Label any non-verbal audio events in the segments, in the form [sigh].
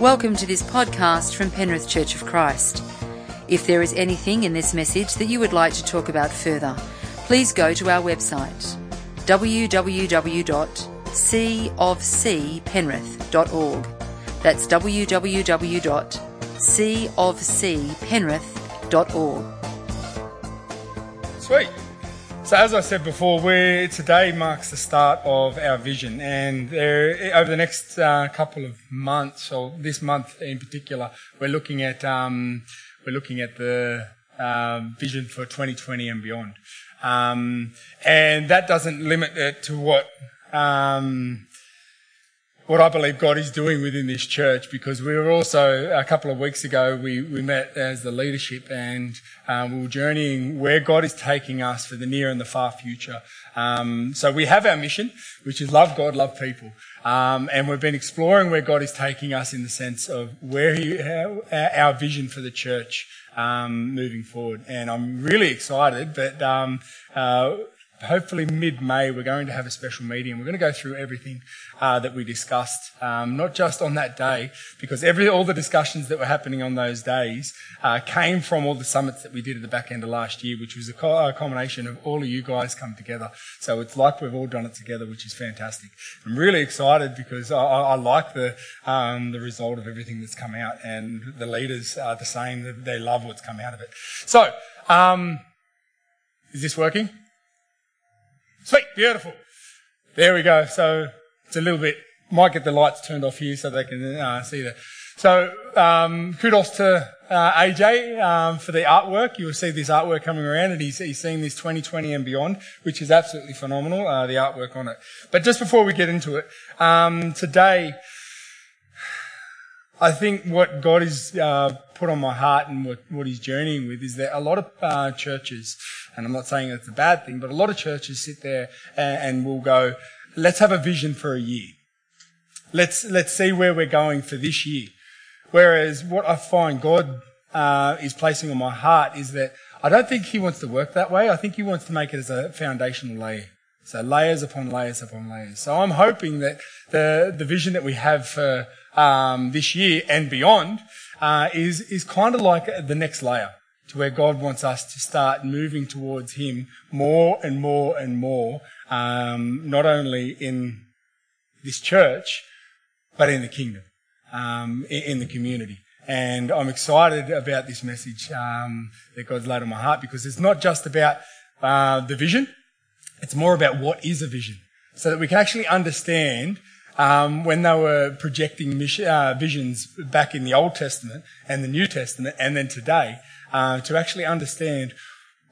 Welcome to this podcast from Penrith Church of Christ. If there is anything in this message that you would like to talk about further, please go to our website www.cofcpenrith.org. That's www.cofcpenrith.org. Sweet. So as I said before, today marks the start of our vision, and there, over the next uh, couple of months, or this month in particular, we're looking at um, we're looking at the um, vision for 2020 and beyond, um, and that doesn't limit it to what um, what I believe God is doing within this church because we were also, a couple of weeks ago, we, we met as the leadership and um, we were journeying where God is taking us for the near and the far future. Um, so we have our mission, which is love God, love people. Um, and we've been exploring where God is taking us in the sense of where he, our vision for the church um, moving forward. And I'm really excited, but um, uh, hopefully mid-May we're going to have a special meeting we're going to go through everything uh, that we discussed, um, not just on that day, because every all the discussions that were happening on those days uh, came from all the summits that we did at the back end of last year, which was a, co- a combination of all of you guys come together. So it's like we've all done it together, which is fantastic. I'm really excited because I, I like the um, the result of everything that's come out, and the leaders are the same; they love what's come out of it. So, um, is this working? Sweet, beautiful. There we go. So it's a little bit, might get the lights turned off here so they can uh, see that. So um, kudos to uh, AJ um, for the artwork. You'll see this artwork coming around, and he's, he's seeing this 2020 and beyond, which is absolutely phenomenal. Uh, the artwork on it. But just before we get into it, um, today I think what God has uh, put on my heart and what, what He's journeying with is that a lot of uh, churches, and I'm not saying it's a bad thing, but a lot of churches sit there and, and will go, let's have a vision for a year. Let's, let's see where we're going for this year. Whereas what I find God uh, is placing on my heart is that I don't think He wants to work that way. I think He wants to make it as a foundational layer. So layers upon layers upon layers. So I'm hoping that the, the vision that we have for um, this year and beyond uh, is is kind of like the next layer to where God wants us to start moving towards Him more and more and more, um, not only in this church, but in the kingdom, um, in, the community. And I'm excited about this message um, that God's laid on my heart because it's not just about uh, the vision, it's more about what is a vision so that we can actually understand um, when they were projecting uh, visions back in the Old Testament and the New Testament, and then today, uh, to actually understand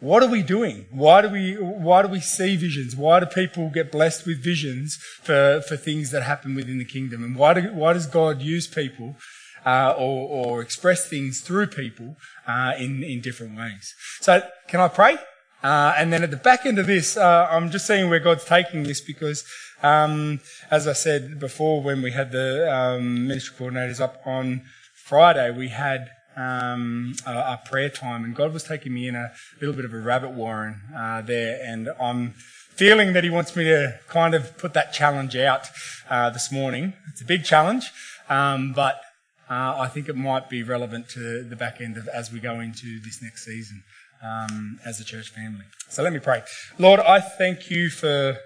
what are we doing? Why do we why do we see visions? Why do people get blessed with visions for, for things that happen within the kingdom? And why do, why does God use people uh, or, or express things through people uh, in in different ways? So, can I pray? Uh, and then at the back end of this, uh, I'm just seeing where God's taking this because, um, as I said before, when we had the um, ministry coordinators up on Friday, we had um, a, a, prayer time, and God was taking me in a little bit of a rabbit warren uh, there, and I'm feeling that He wants me to kind of put that challenge out uh, this morning. It's a big challenge, um, but uh, I think it might be relevant to the back end of as we go into this next season um, as a church family. So let me pray. Lord, I thank you for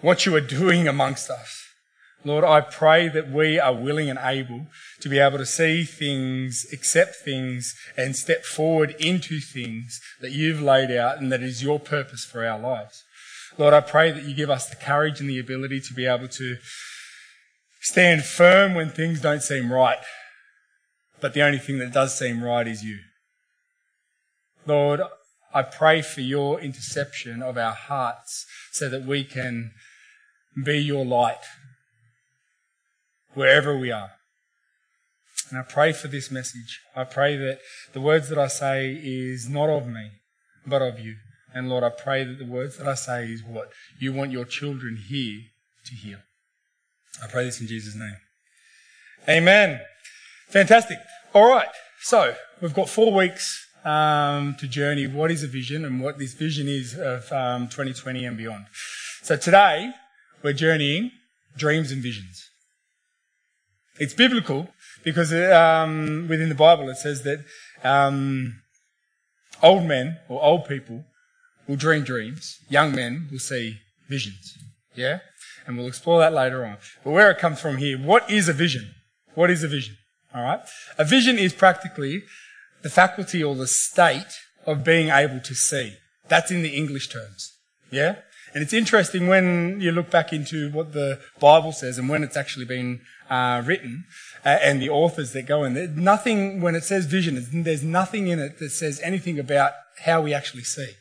what you are doing amongst us. Lord, I pray that we are willing and able to be able to see things, accept things, and step forward into things that you've laid out and that is your purpose for our lives. Lord, I pray that you give us the courage and the ability to be able to stand firm when things don't seem right. But the only thing that does seem right is you. Lord, I pray for your interception of our hearts so that we can be your light wherever we are. And I pray for this message. I pray that the words that I say is not of me, but of you. And Lord, I pray that the words that I say is what you want your children here to hear. I pray this in Jesus' name. Amen. Fantastic. All right. So we've got four weeks um, to journey what is a vision and what this vision is of um, 2020 and beyond. So today we're journeying dreams and visions. It's biblical because um, within the Bible it says that um, old men or old people will dream dreams, young men will see visions. Yeah? And we'll explore that later on. But where it comes from here, what is a vision? What is a vision? Alright? A vision is practically the faculty or the state of being able to see. That's in the English terms. Yeah? And it's interesting when you look back into what the Bible says and when it's actually been uh, written uh, and the authors that go in. There's nothing, when it says vision, there's nothing in it that says anything about how we actually see.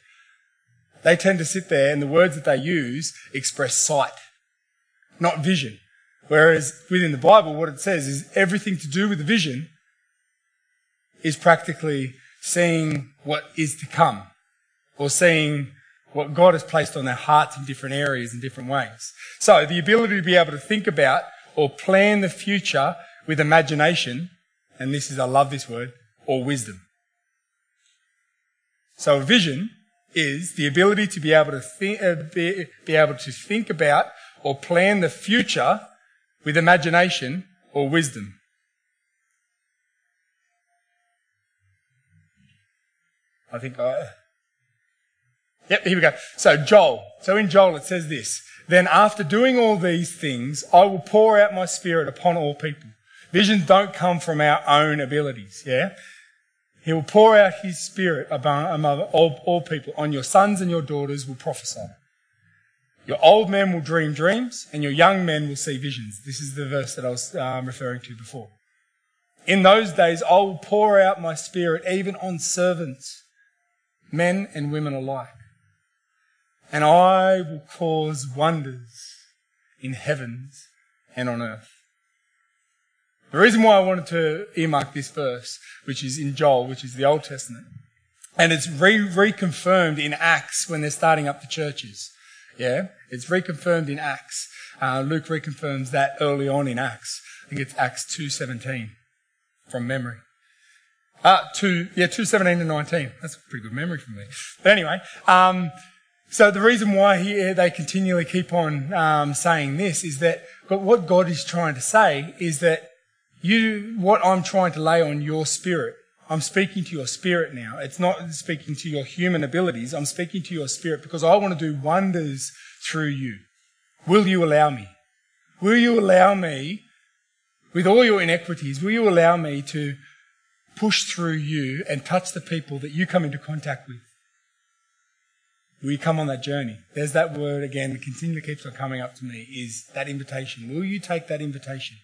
They tend to sit there and the words that they use express sight, not vision. Whereas within the Bible, what it says is everything to do with vision is practically seeing what is to come or seeing what God has placed on their hearts in different areas in different ways. So the ability to be able to think about or plan the future with imagination, and this is, I love this word, or wisdom. So a vision is the ability to be able to think, uh, be, be able to think about or plan the future with imagination or wisdom. I think I, Yep, here we go. So Joel. So in Joel it says this. Then after doing all these things, I will pour out my spirit upon all people. Visions don't come from our own abilities, yeah? He will pour out his spirit among all, all people. On your sons and your daughters will prophesy. Your old men will dream dreams, and your young men will see visions. This is the verse that I was um, referring to before. In those days, I will pour out my spirit even on servants, men and women alike and I will cause wonders in heavens and on earth. The reason why I wanted to earmark this verse, which is in Joel, which is the Old Testament, and it's re- reconfirmed in Acts when they're starting up the churches. Yeah, it's reconfirmed in Acts. Uh, Luke reconfirms that early on in Acts. I think it's Acts two seventeen, from memory. Uh, two, yeah, two seventeen to nineteen. That's a pretty good memory for me. But anyway, um, so the reason why he, they continually keep on um, saying this is that what God is trying to say is that you, what I'm trying to lay on your spirit, I'm speaking to your spirit now. It's not speaking to your human abilities. I'm speaking to your spirit because I want to do wonders through you. Will you allow me? Will you allow me, with all your inequities, will you allow me to push through you and touch the people that you come into contact with? You come on that journey? There's that word again that continually keeps on coming up to me is that invitation. Will you take that invitation?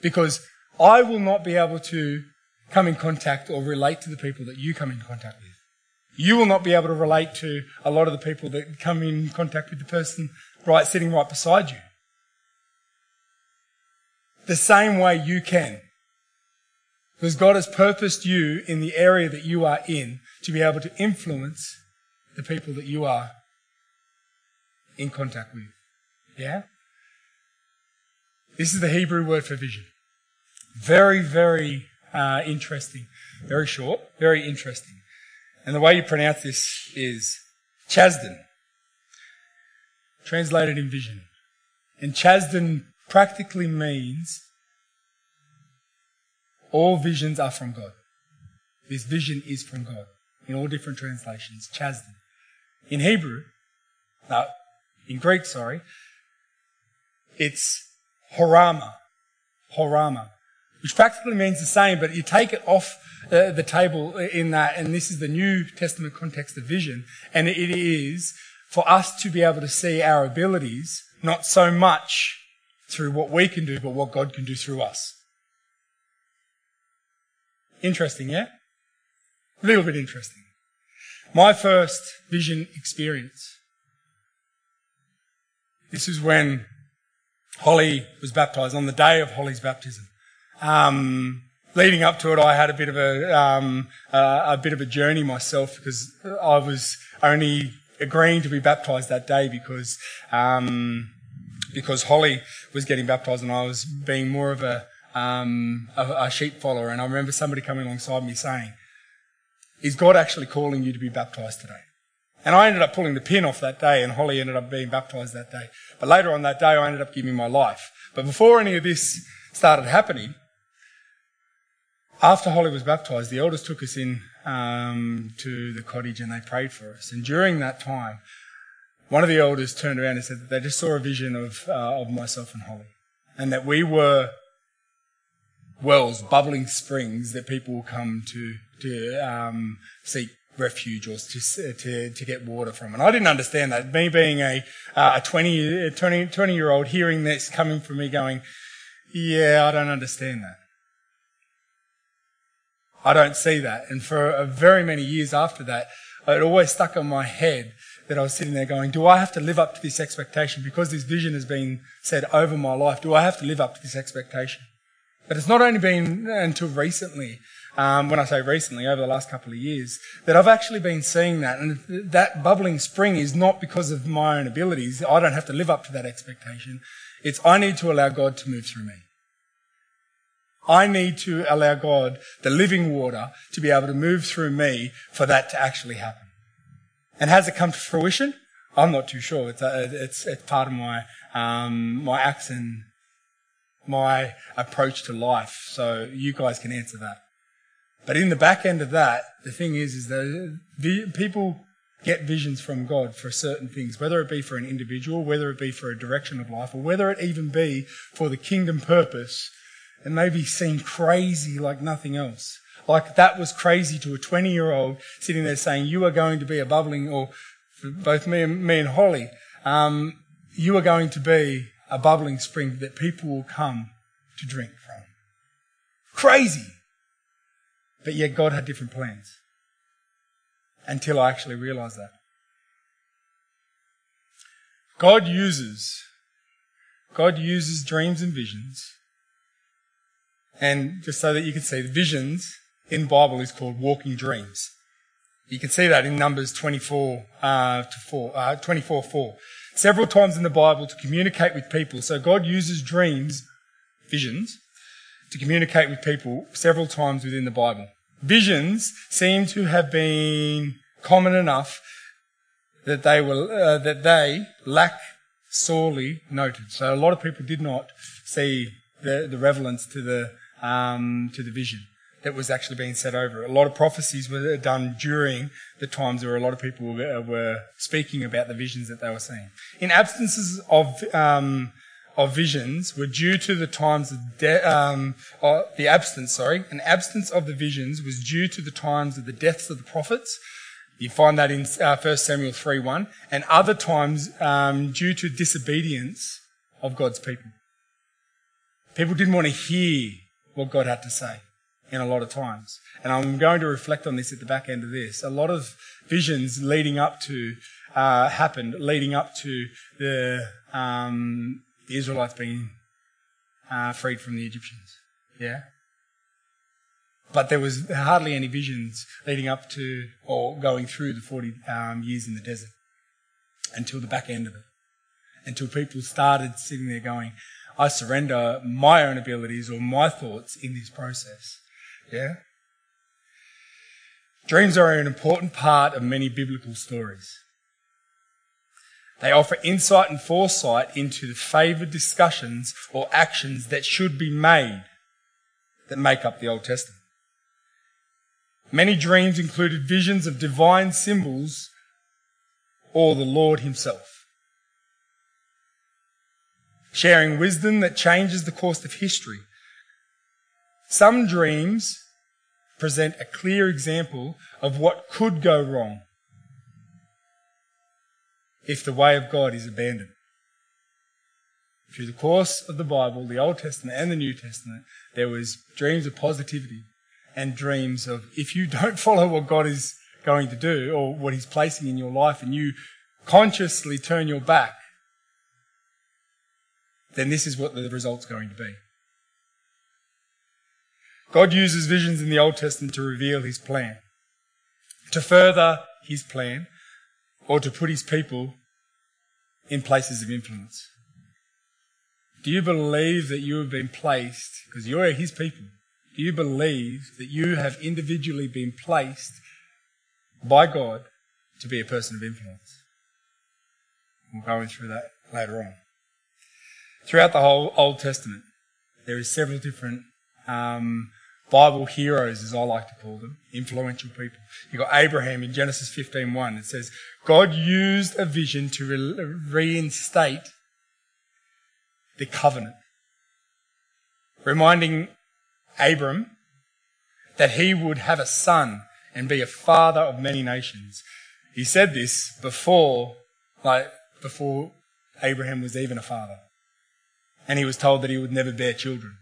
Because I will not be able to come in contact or relate to the people that you come in contact with. You will not be able to relate to a lot of the people that come in contact with the person right sitting right beside you. The same way you can. Because God has purposed you in the area that you are in to be able to influence the people that you are in contact with. Yeah? This is the Hebrew word for vision. Very, very uh, interesting. Very short, very interesting. And the way you pronounce this is Chasden, translated in vision. And Chasden practically means all visions are from God. This vision is from God in all different translations. Chasden in Hebrew, no, in Greek, sorry, it's horama, horama, which practically means the same, but you take it off uh, the table in that, and this is the New Testament context of vision, and it is for us to be able to see our abilities, not so much through what we can do, but what God can do through us. Interesting, yeah? A little bit interesting. My first vision experience. This is when Holly was baptized, on the day of Holly's baptism. Um, leading up to it, I had a bit of a, um, uh, a bit of a journey myself because I was only agreeing to be baptized that day because, um, because Holly was getting baptized and I was being more of a, um, a, a sheep follower. And I remember somebody coming alongside me saying, is God actually calling you to be baptized today? And I ended up pulling the pin off that day, and Holly ended up being baptized that day. But later on that day, I ended up giving my life. But before any of this started happening, after Holly was baptized, the elders took us in um, to the cottage and they prayed for us. And during that time, one of the elders turned around and said that they just saw a vision of, uh, of myself and Holly. And that we were wells, bubbling springs that people come to, to um, seek refuge or to, to, to get water from. And I didn't understand that. Me being a, uh, a 20, 20, 20 year old hearing this coming from me going, yeah, I don't understand that. I don't see that. And for a very many years after that, it always stuck in my head that I was sitting there going, do I have to live up to this expectation? Because this vision has been said over my life, do I have to live up to this expectation? But it's not only been until recently, um, when I say recently, over the last couple of years, that I've actually been seeing that. And that bubbling spring is not because of my own abilities. I don't have to live up to that expectation. It's I need to allow God to move through me. I need to allow God, the living water, to be able to move through me for that to actually happen. And has it come to fruition? I'm not too sure. It's, a, it's, it's part of my, um, my acts and my approach to life. So you guys can answer that. But in the back end of that, the thing is, is that people get visions from God for certain things, whether it be for an individual, whether it be for a direction of life, or whether it even be for the kingdom purpose. And may be seem crazy like nothing else. Like that was crazy to a 20 year old sitting there saying, you are going to be a bubbling, or both me and, me and Holly, um, you are going to be a bubbling spring that people will come to drink from. Crazy. But yet God had different plans. Until I actually realized that. God uses, God uses dreams and visions. And just so that you can see, the visions in Bible is called walking dreams. You can see that in Numbers 24 uh, to 4, uh, 24 4. Several times in the Bible to communicate with people. So God uses dreams, visions, to communicate with people several times within the Bible. Visions seem to have been common enough that they were uh, that they lack sorely noted. So a lot of people did not see the, the relevance to the um, to the vision that was actually being set over. A lot of prophecies were done during the times where a lot of people were, were speaking about the visions that they were seeing. In absences of um, of visions were due to the times of de- um, uh, the absence, sorry, an absence of the visions was due to the times of the deaths of the prophets. You find that in uh, 1 Samuel 3.1 and other times um, due to disobedience of God's people. People didn't want to hear what God had to say in a lot of times. And I'm going to reflect on this at the back end of this. A lot of visions leading up to uh, happened, leading up to the, um, the Israelites being uh, freed from the Egyptians. Yeah. But there was hardly any visions leading up to or going through the 40 um, years in the desert until the back end of it. Until people started sitting there going, I surrender my own abilities or my thoughts in this process. Yeah? Dreams are an important part of many biblical stories. They offer insight and foresight into the favoured discussions or actions that should be made that make up the Old Testament. Many dreams included visions of divine symbols or the Lord Himself sharing wisdom that changes the course of history. Some dreams present a clear example of what could go wrong if the way of God is abandoned. Through the course of the Bible, the Old Testament and the New Testament, there was dreams of positivity and dreams of if you don't [laughs] follow what God is going to do or what He's placing in your life and you consciously turn your back then this is what the result's going to be. God uses visions in the Old Testament to reveal his plan, to further his plan, or to put his people in places of influence. Do you believe that you have been placed, because you're his people, do you believe that you have individually been placed by God to be a person of influence? We'll go through that later on throughout the whole Old Testament. there is several different um, Bible heroes, as I like to call them, influential people. You've got Abraham in Genesis 15.1. It says, God used a vision to re- reinstate the covenant, reminding Abram that he would have a son and be a father of many nations. He said this before, like, before Abraham was even a father. And he was told that he would never bear children.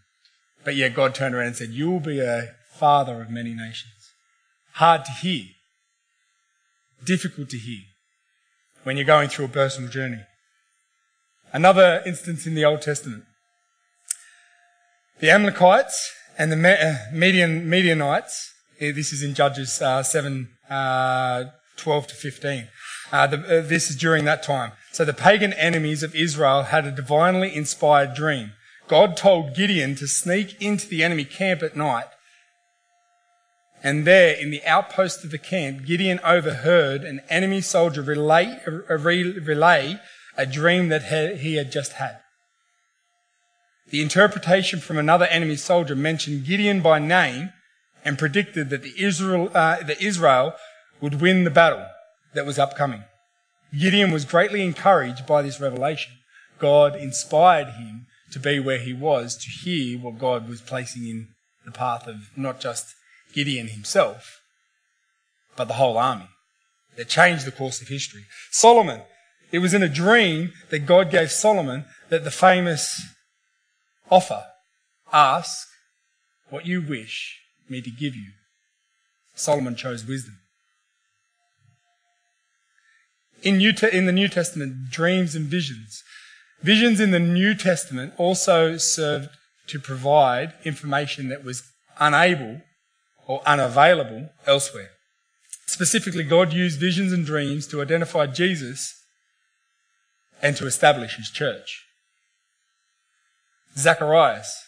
But yet God turned around and said, You will be a father of many nations. Hard to hear. Difficult to hear when you're going through a personal journey. Another instance in the Old Testament. The Amalekites and the uh, Median, Midianites, eh, this is in Judges uh, 7, uh, 12 to 15. Uh, the, uh, this is during that time. So the pagan enemies of Israel had a divinely inspired dream. God told Gideon to sneak into the enemy camp at night. And there, in the outpost of the camp, Gideon overheard an enemy soldier relay, relay a dream that he had just had. The interpretation from another enemy soldier mentioned Gideon by name and predicted that the Israel, uh, the Israel would win the battle that was upcoming. Gideon was greatly encouraged by this revelation. God inspired him to be where he was to hear what God was placing in the path of not just Gideon himself, but the whole army. That changed the course of history. Solomon, it was in a dream that God gave Solomon that the famous offer, ask what you wish me to give you. Solomon chose wisdom. In, New in the New Testament, dreams and visions. Visions in the New Testament also served to provide information that was unable or unavailable elsewhere. Specifically, God used visions and dreams to identify Jesus and to establish his church. Zacharias.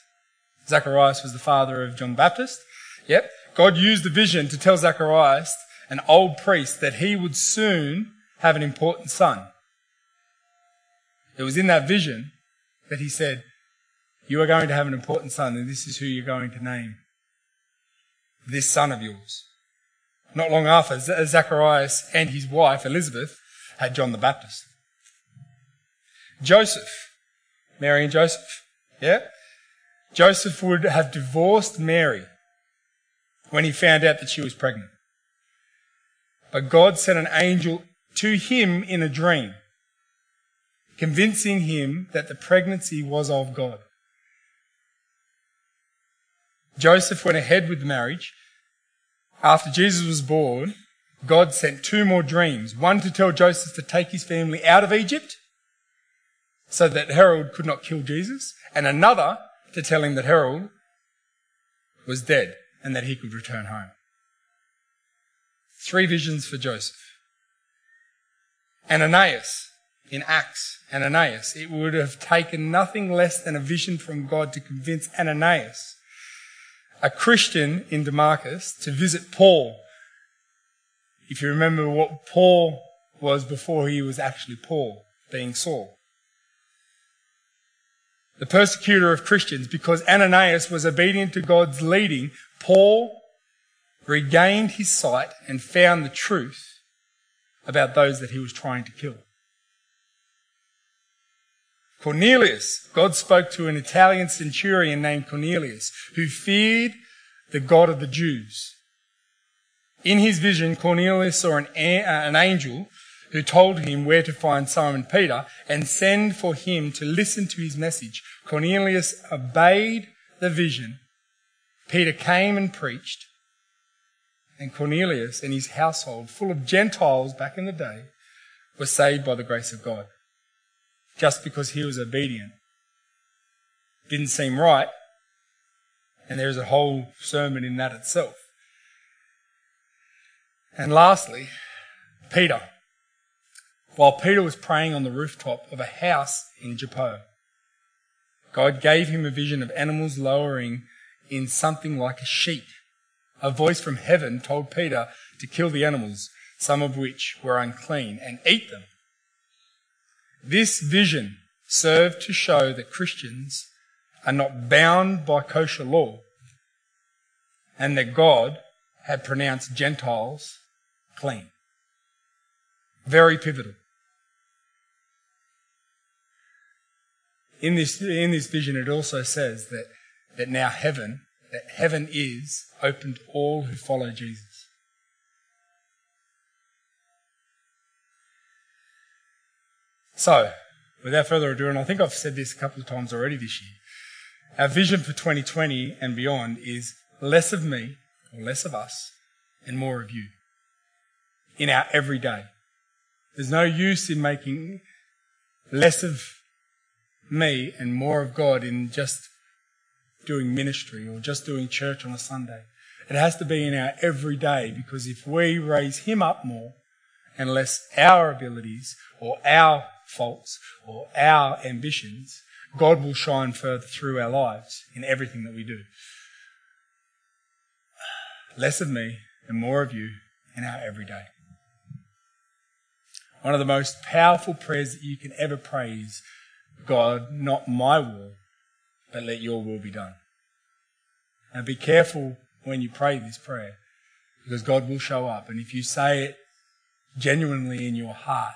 Zacharias was the father of John the Baptist. Yep. God used the vision to tell Zacharias, an old priest, that he would soon have an important son. It was in that vision that he said, You are going to have an important son, and this is who you're going to name this son of yours. Not long after, Zacharias and his wife, Elizabeth, had John the Baptist. Joseph, Mary and Joseph. Yeah? Joseph would have divorced Mary when he found out that she was pregnant. But God sent an angel to him in a dream, convincing him that the pregnancy was of God. Joseph went ahead with the marriage. After Jesus was born, God sent two more dreams. One to tell Joseph to take his family out of Egypt so that Herod could not kill Jesus, and another to tell him that Herod was dead and that he could return home. Three visions for Joseph. Ananias in Acts, Ananias, it would have taken nothing less than a vision from God to convince Ananias, a Christian in Damascus, to visit Paul. If you remember what Paul was before he was actually Paul, being Saul the persecutor of Christians, because Ananias was obedient to God's leading, Paul regained his sight and found the truth about those that he was trying to kill. Cornelius, God spoke to an Italian centurion named Cornelius who feared the God of the Jews. In his vision, Cornelius saw an, uh, an angel who told him where to find Simon Peter and send for him to listen to his message. Cornelius obeyed the vision. Peter came and preached. And Cornelius and his household, full of Gentiles back in the day, were saved by the grace of God. Just because he was obedient. Didn't seem right. And there's a whole sermon in that itself. And lastly, Peter while Peter was praying on the rooftop of a house in Joppa. God gave him a vision of animals lowering in something like a sheet. A voice from heaven told Peter to kill the animals, some of which were unclean, and eat them. This vision served to show that Christians are not bound by kosher law, and that God had pronounced Gentiles clean. Very pivotal. In this, in this vision, it also says that, that now heaven, that heaven is open to all who follow Jesus. So, without further ado, and I think I've said this a couple of times already this year, our vision for 2020 and beyond is less of me, or less of us, and more of you in our everyday. There's no use in making less of me and more of God in just doing ministry or just doing church on a Sunday. It has to be in our everyday because if we raise Him up more and less our abilities or our faults or our ambitions, God will shine further through our lives in everything that we do. Less of me and more of you in our everyday. One of the most powerful prayers that you can ever pray is God, not my will, but let your will be done. Now be careful when you pray this prayer because God will show up. And if you say it genuinely in your heart,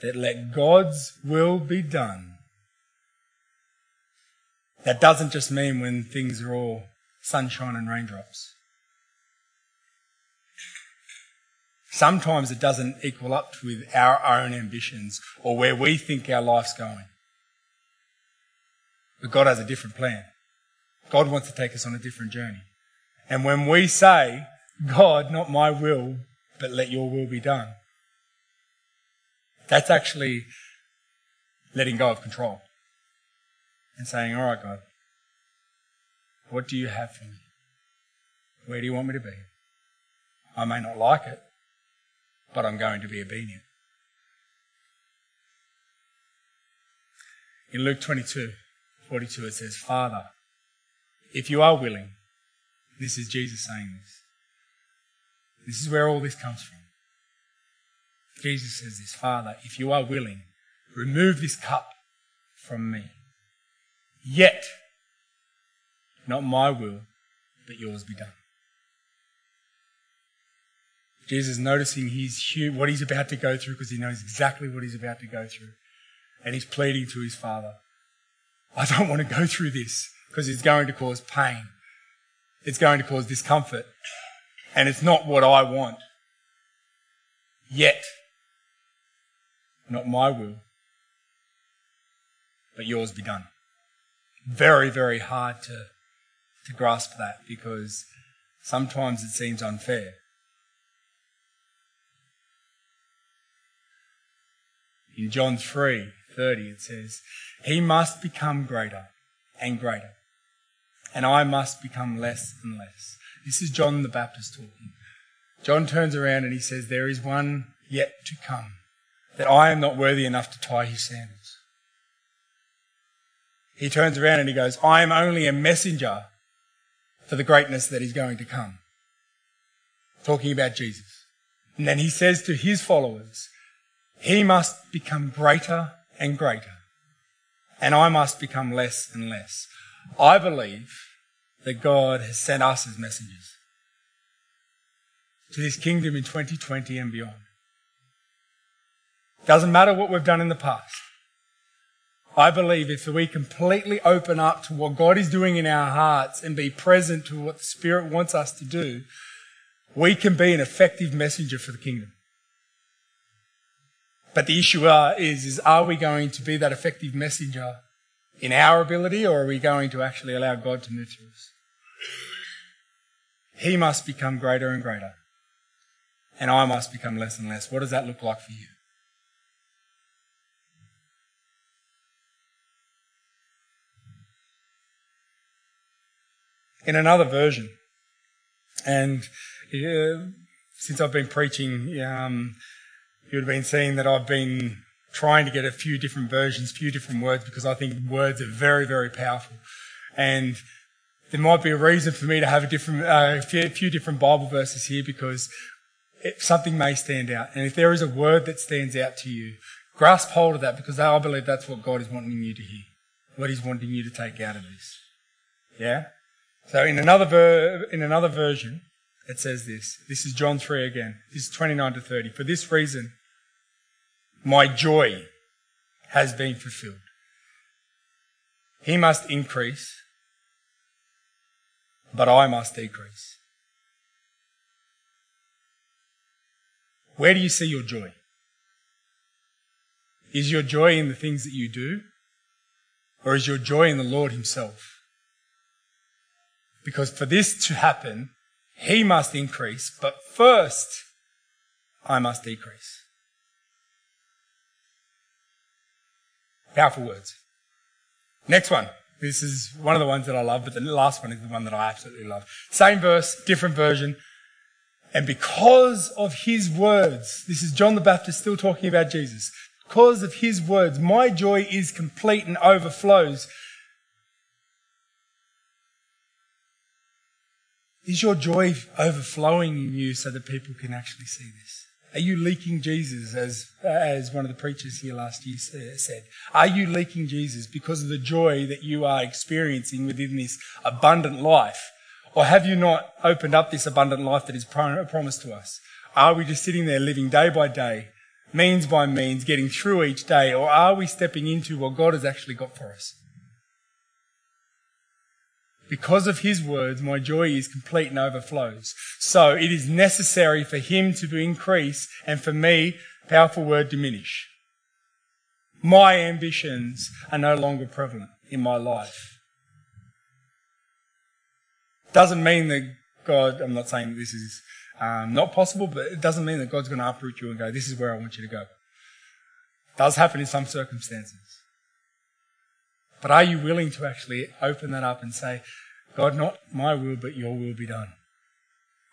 that let God's will be done, that doesn't just mean when things are all sunshine and raindrops. Sometimes it doesn't equal up with our own ambitions or where we think our life's going. But God has a different plan. God wants to take us on a different journey. And when we say, God, not my will, but let your will be done, that's actually letting go of control and saying, All right, God, what do you have for me? Where do you want me to be? I may not like it, but I'm going to be obedient. In Luke 22, 42, it says, Father, if you are willing, this is Jesus saying this. This is where all this comes from. Jesus says this, Father, if you are willing, remove this cup from me. Yet, not my will, but yours be done. Jesus noticing his, what he's about to go through because he knows exactly what he's about to go through. And he's pleading to his father, I don't want to go through this because it's going to cause pain. It's going to cause discomfort. And it's not what I want. Yet, not my will, but yours be done. Very, very hard to, to grasp that because sometimes it seems unfair. In John 3 30, it says, He must become greater and greater, and I must become less and less. This is John the Baptist talking. John turns around and he says, There is one yet to come, that I am not worthy enough to tie his sandals. He turns around and he goes, I am only a messenger for the greatness that is going to come. Talking about Jesus. And then he says to his followers, he must become greater and greater, and I must become less and less. I believe that God has sent us as messengers to this kingdom in 2020 and beyond. Doesn't matter what we've done in the past. I believe if we completely open up to what God is doing in our hearts and be present to what the Spirit wants us to do, we can be an effective messenger for the kingdom. But the issue is, is are we going to be that effective messenger in our ability or are we going to actually allow God to move through us? He must become greater and greater. And I must become less and less. What does that look like for you? In another version, and since I've been preaching, um, you would have been seeing that I've been trying to get a few different versions, few different words, because I think words are very, very powerful. And there might be a reason for me to have a different, uh, a few different Bible verses here because it, something may stand out. And if there is a word that stands out to you, grasp hold of that because I believe that's what God is wanting you to hear. what he's wanting you to take out of this. Yeah? So in another, ver- in another version, it says this. This is John 3 again. This is 29 to 30. For this reason, my joy has been fulfilled. He must increase, but I must decrease. Where do you see your joy? Is your joy in the things that you do? Or is your joy in the Lord Himself? Because for this to happen, He must increase, but first, I must decrease. Powerful words. Next one. This is one of the ones that I love, but the last one is the one that I absolutely love. Same verse, different version. And because of his words, this is John the Baptist still talking about Jesus. Because of his words, my joy is complete and overflows. Is your joy overflowing in you so that people can actually see this? Are you leaking Jesus, as, as one of the preachers here last year said? Are you leaking Jesus because of the joy that you are experiencing within this abundant life? Or have you not opened up this abundant life that is promised to us? Are we just sitting there living day by day, means by means, getting through each day? Or are we stepping into what God has actually got for us? Because of his words, my joy is complete and overflows. So it is necessary for him to increase and for me, powerful word, diminish. My ambitions are no longer prevalent in my life. Doesn't mean that God, I'm not saying this is um, not possible, but it doesn't mean that God's going to uproot you and go, this is where I want you to go. Does happen in some circumstances. But are you willing to actually open that up and say, God, not my will, but your will be done?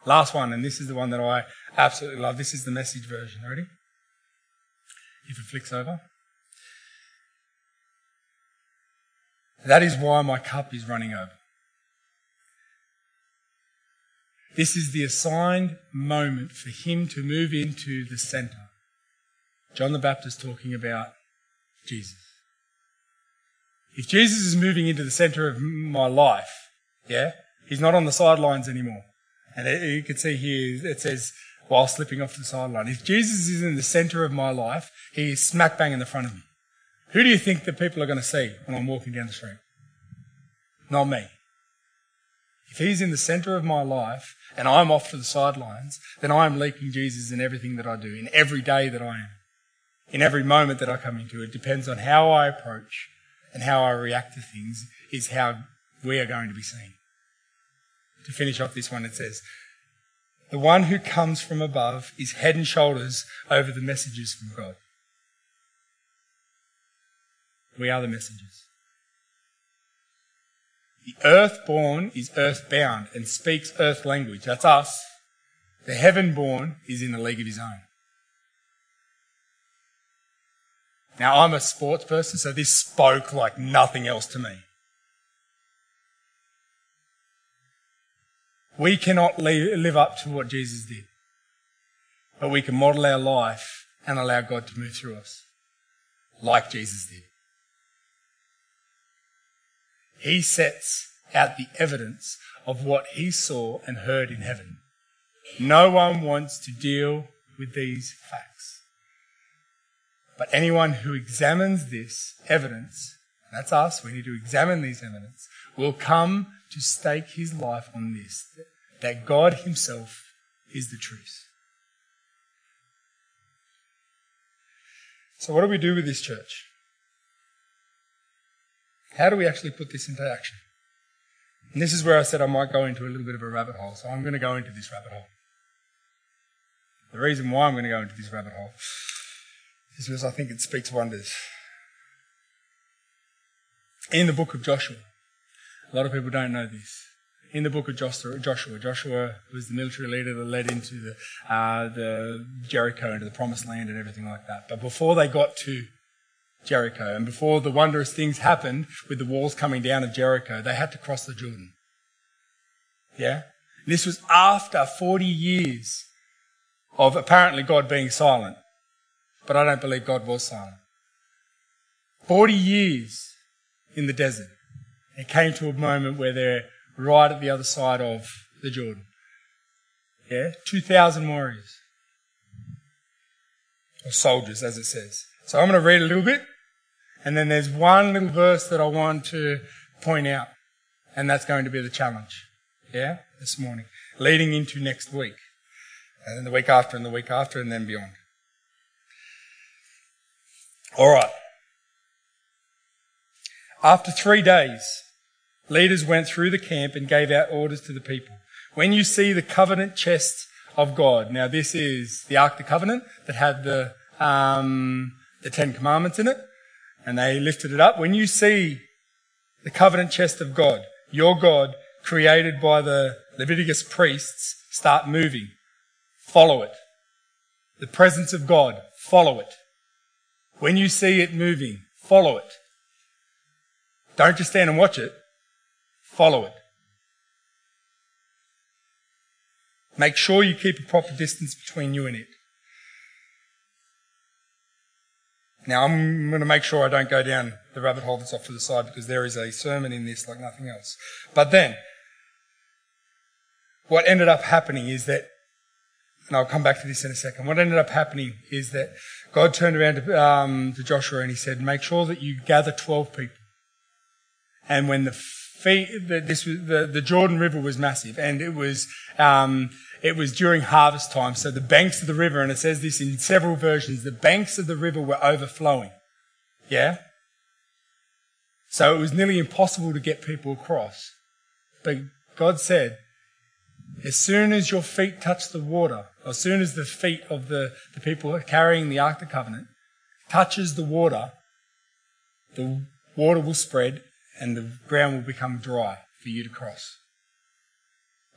Last one, and this is the one that I absolutely love. This is the message version. Ready? If it flicks over. That is why my cup is running over. This is the assigned moment for him to move into the center. John the Baptist talking about Jesus. If Jesus is moving into the center of my life, yeah, he's not on the sidelines anymore. And you can see here it says, while slipping off the sideline. If Jesus is in the center of my life, he is smack bang in the front of me. Who do you think that people are going to see when I'm walking down the street? Not me. If he's in the center of my life and I'm off to the sidelines, then I am leaking Jesus in everything that I do, in every day that I am, in every moment that I come into. It depends on how I approach and how I react to things is how we are going to be seen. To finish off this one, it says, The one who comes from above is head and shoulders over the messages from God. We are the messengers. The earth-born is earth-bound and speaks earth language. That's us. The heaven-born is in a league of his own. Now, I'm a sports person, so this spoke like nothing else to me. We cannot live up to what Jesus did, but we can model our life and allow God to move through us like Jesus did. He sets out the evidence of what he saw and heard in heaven. No one wants to deal with these facts. But anyone who examines this evidence, that's us, we need to examine these evidence, will come to stake his life on this that God himself is the truth. So, what do we do with this church? How do we actually put this into action? And this is where I said I might go into a little bit of a rabbit hole, so I'm going to go into this rabbit hole. The reason why I'm going to go into this rabbit hole because I think it speaks wonders. In the book of Joshua, a lot of people don't know this. In the book of Joshua, Joshua was the military leader that led into the, uh, the Jericho, into the promised land and everything like that. But before they got to Jericho and before the wondrous things happened with the walls coming down of Jericho, they had to cross the Jordan. Yeah? This was after 40 years of apparently God being silent. But I don't believe God was silent. 40 years in the desert. It came to a moment where they're right at the other side of the Jordan. Yeah? 2,000 warriors. Or soldiers, as it says. So I'm going to read a little bit, and then there's one little verse that I want to point out, and that's going to be the challenge. Yeah? This morning. Leading into next week. And then the week after, and the week after, and then beyond. Alright. After three days, leaders went through the camp and gave out orders to the people. When you see the covenant chest of God, now this is the Ark of the Covenant that had the, um, the Ten Commandments in it, and they lifted it up. When you see the covenant chest of God, your God, created by the Levitical priests, start moving, follow it. The presence of God, follow it. When you see it moving, follow it. Don't just stand and watch it. Follow it. Make sure you keep a proper distance between you and it. Now, I'm going to make sure I don't go down the rabbit hole that's off to the side because there is a sermon in this like nothing else. But then, what ended up happening is that, and I'll come back to this in a second, what ended up happening is that God turned around to, um, to Joshua and he said, make sure that you gather 12 people. And when the feet, the, this was, the, the Jordan River was massive and it was, um, it was during harvest time. So the banks of the river, and it says this in several versions, the banks of the river were overflowing. Yeah? So it was nearly impossible to get people across. But God said, as soon as your feet touch the water, as soon as the feet of the, the people carrying the Ark of the Covenant touches the water, the water will spread and the ground will become dry for you to cross.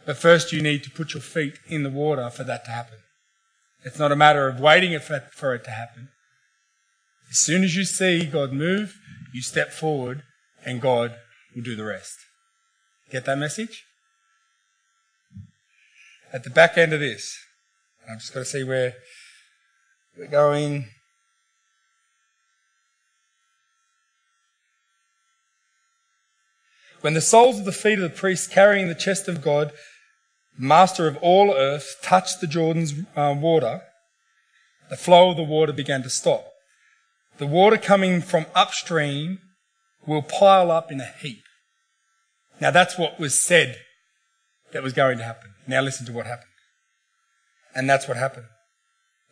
But first you need to put your feet in the water for that to happen. It's not a matter of waiting for it to happen. As soon as you see God move, you step forward and God will do the rest. Get that message? At the back end of this, I've just got to see where we're going. When the soles of the feet of the priests carrying the chest of God, master of all earth, touched the Jordan's uh, water, the flow of the water began to stop. The water coming from upstream will pile up in a heap. Now that's what was said that was going to happen. Now listen to what happened. And that's what happened.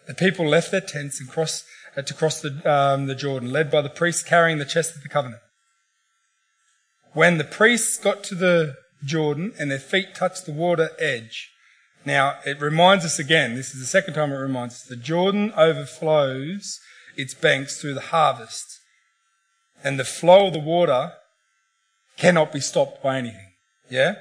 The people left their tents and crossed, uh, to cross the, um, the Jordan, led by the priests carrying the chest of the covenant. When the priests got to the Jordan and their feet touched the water edge, now it reminds us again, this is the second time it reminds us, the Jordan overflows its banks through the harvest, and the flow of the water cannot be stopped by anything. Yeah?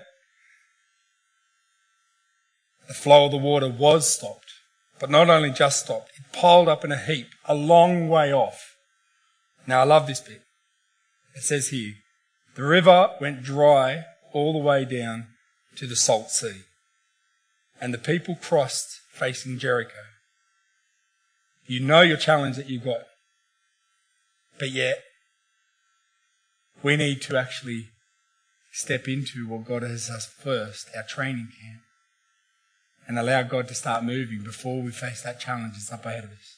The flow of the water was stopped, but not only just stopped, it piled up in a heap a long way off. Now I love this bit. It says here, the river went dry all the way down to the salt sea, and the people crossed facing Jericho. You know your challenge that you've got, but yet we need to actually step into what God has us first, our training camp and allow God to start moving before we face that challenge that's up ahead of us.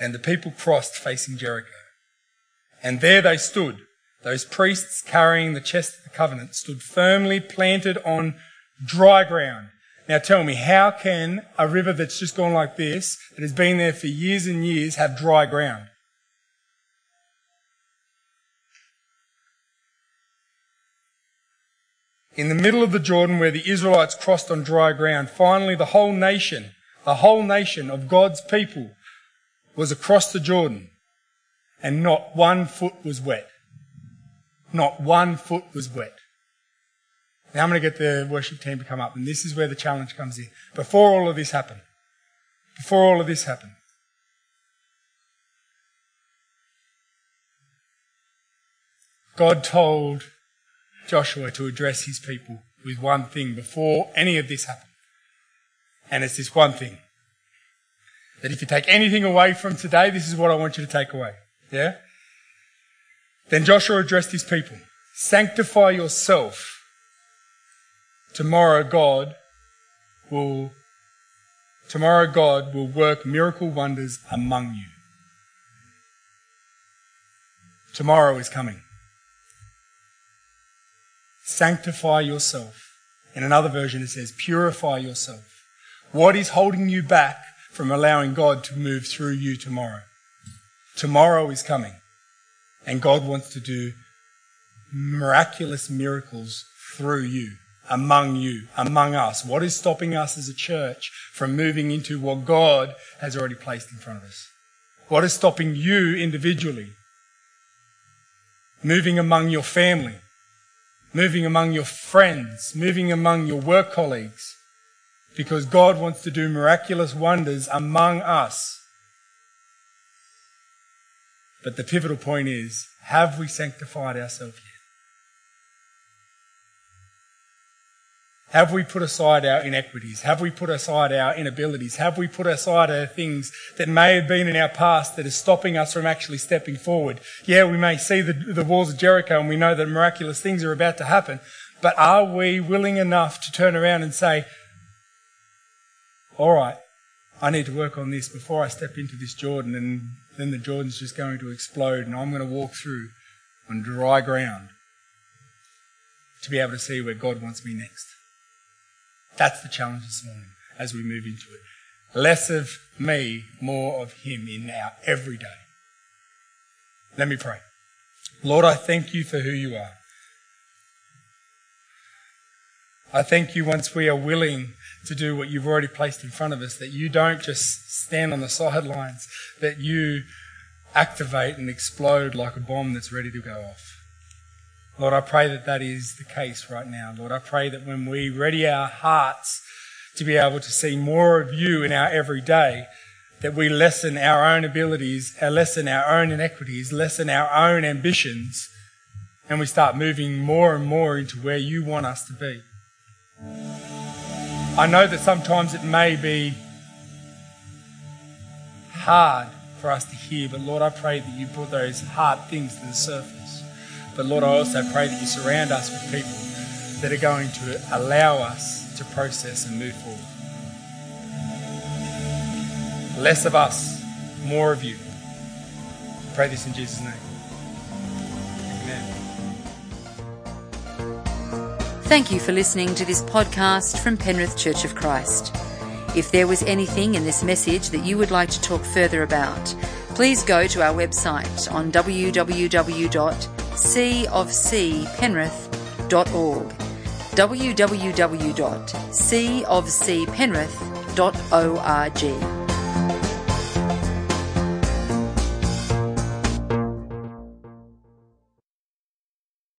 And the people crossed facing Jericho. And there they stood. Those priests carrying the chest of the covenant stood firmly planted on dry ground. Now tell me, how can a river that's just gone like this, that has been there for years and years, have dry ground? In the middle of the Jordan where the Israelites crossed on dry ground. Finally, the whole nation, the whole nation of God's people was across the Jordan and not one foot was wet. Not one foot was wet. Now I'm going to get the worship team to come up and this is where the challenge comes in. Before all of this happened, before all of this happened, God told Joshua to address his people with one thing before any of this happened. And it's this one thing. That if you take anything away from today, this is what I want you to take away. Yeah? Then Joshua addressed his people Sanctify yourself. Tomorrow, God will, tomorrow, God will work miracle wonders among you. Tomorrow is coming. Sanctify yourself. In another version, it says, purify yourself. What is holding you back from allowing God to move through you tomorrow? Tomorrow is coming. And God wants to do miraculous miracles through you, among you, among us. What is stopping us as a church from moving into what God has already placed in front of us? What is stopping you individually? Moving among your family, moving among your friends, moving among your work colleagues, because God wants to do miraculous wonders among us. But the pivotal point is, have we sanctified ourselves yet? Have we put aside our inequities? Have we put aside our inabilities? Have we put aside our things that may have been in our past that is stopping us from actually stepping forward? Yeah, we may see the, the walls of Jericho and we know that miraculous things are about to happen, but are we willing enough to turn around and say, all right, I need to work on this before I step into this Jordan and then the Jordan's just going to explode and I'm going to walk through on dry ground to be able to see where God wants me next. That's the challenge this morning as we move into it. Less of me, more of Him in our everyday. Let me pray. Lord, I thank you for who you are. I thank you once we are willing to do what you've already placed in front of us, that you don't just stand on the sidelines, that you activate and explode like a bomb that's ready to go off. Lord, I pray that that is the case right now. Lord, I pray that when we ready our hearts to be able to see more of you in our everyday, that we lessen our own abilities, uh, lessen our own inequities, lessen our own ambitions, and we start moving more and more into where you want us to be. I know that sometimes it may be hard for us to hear, but Lord, I pray that you put those hard things to the surface. But Lord, I also pray that you surround us with people that are going to allow us to process and move forward. Less of us, more of you. I pray this in Jesus' name. Amen. Thank you for listening to this podcast from Penrith Church of Christ. If there was anything in this message that you would like to talk further about, please go to our website on www cofcpenrith.org www.cofcpenrith.org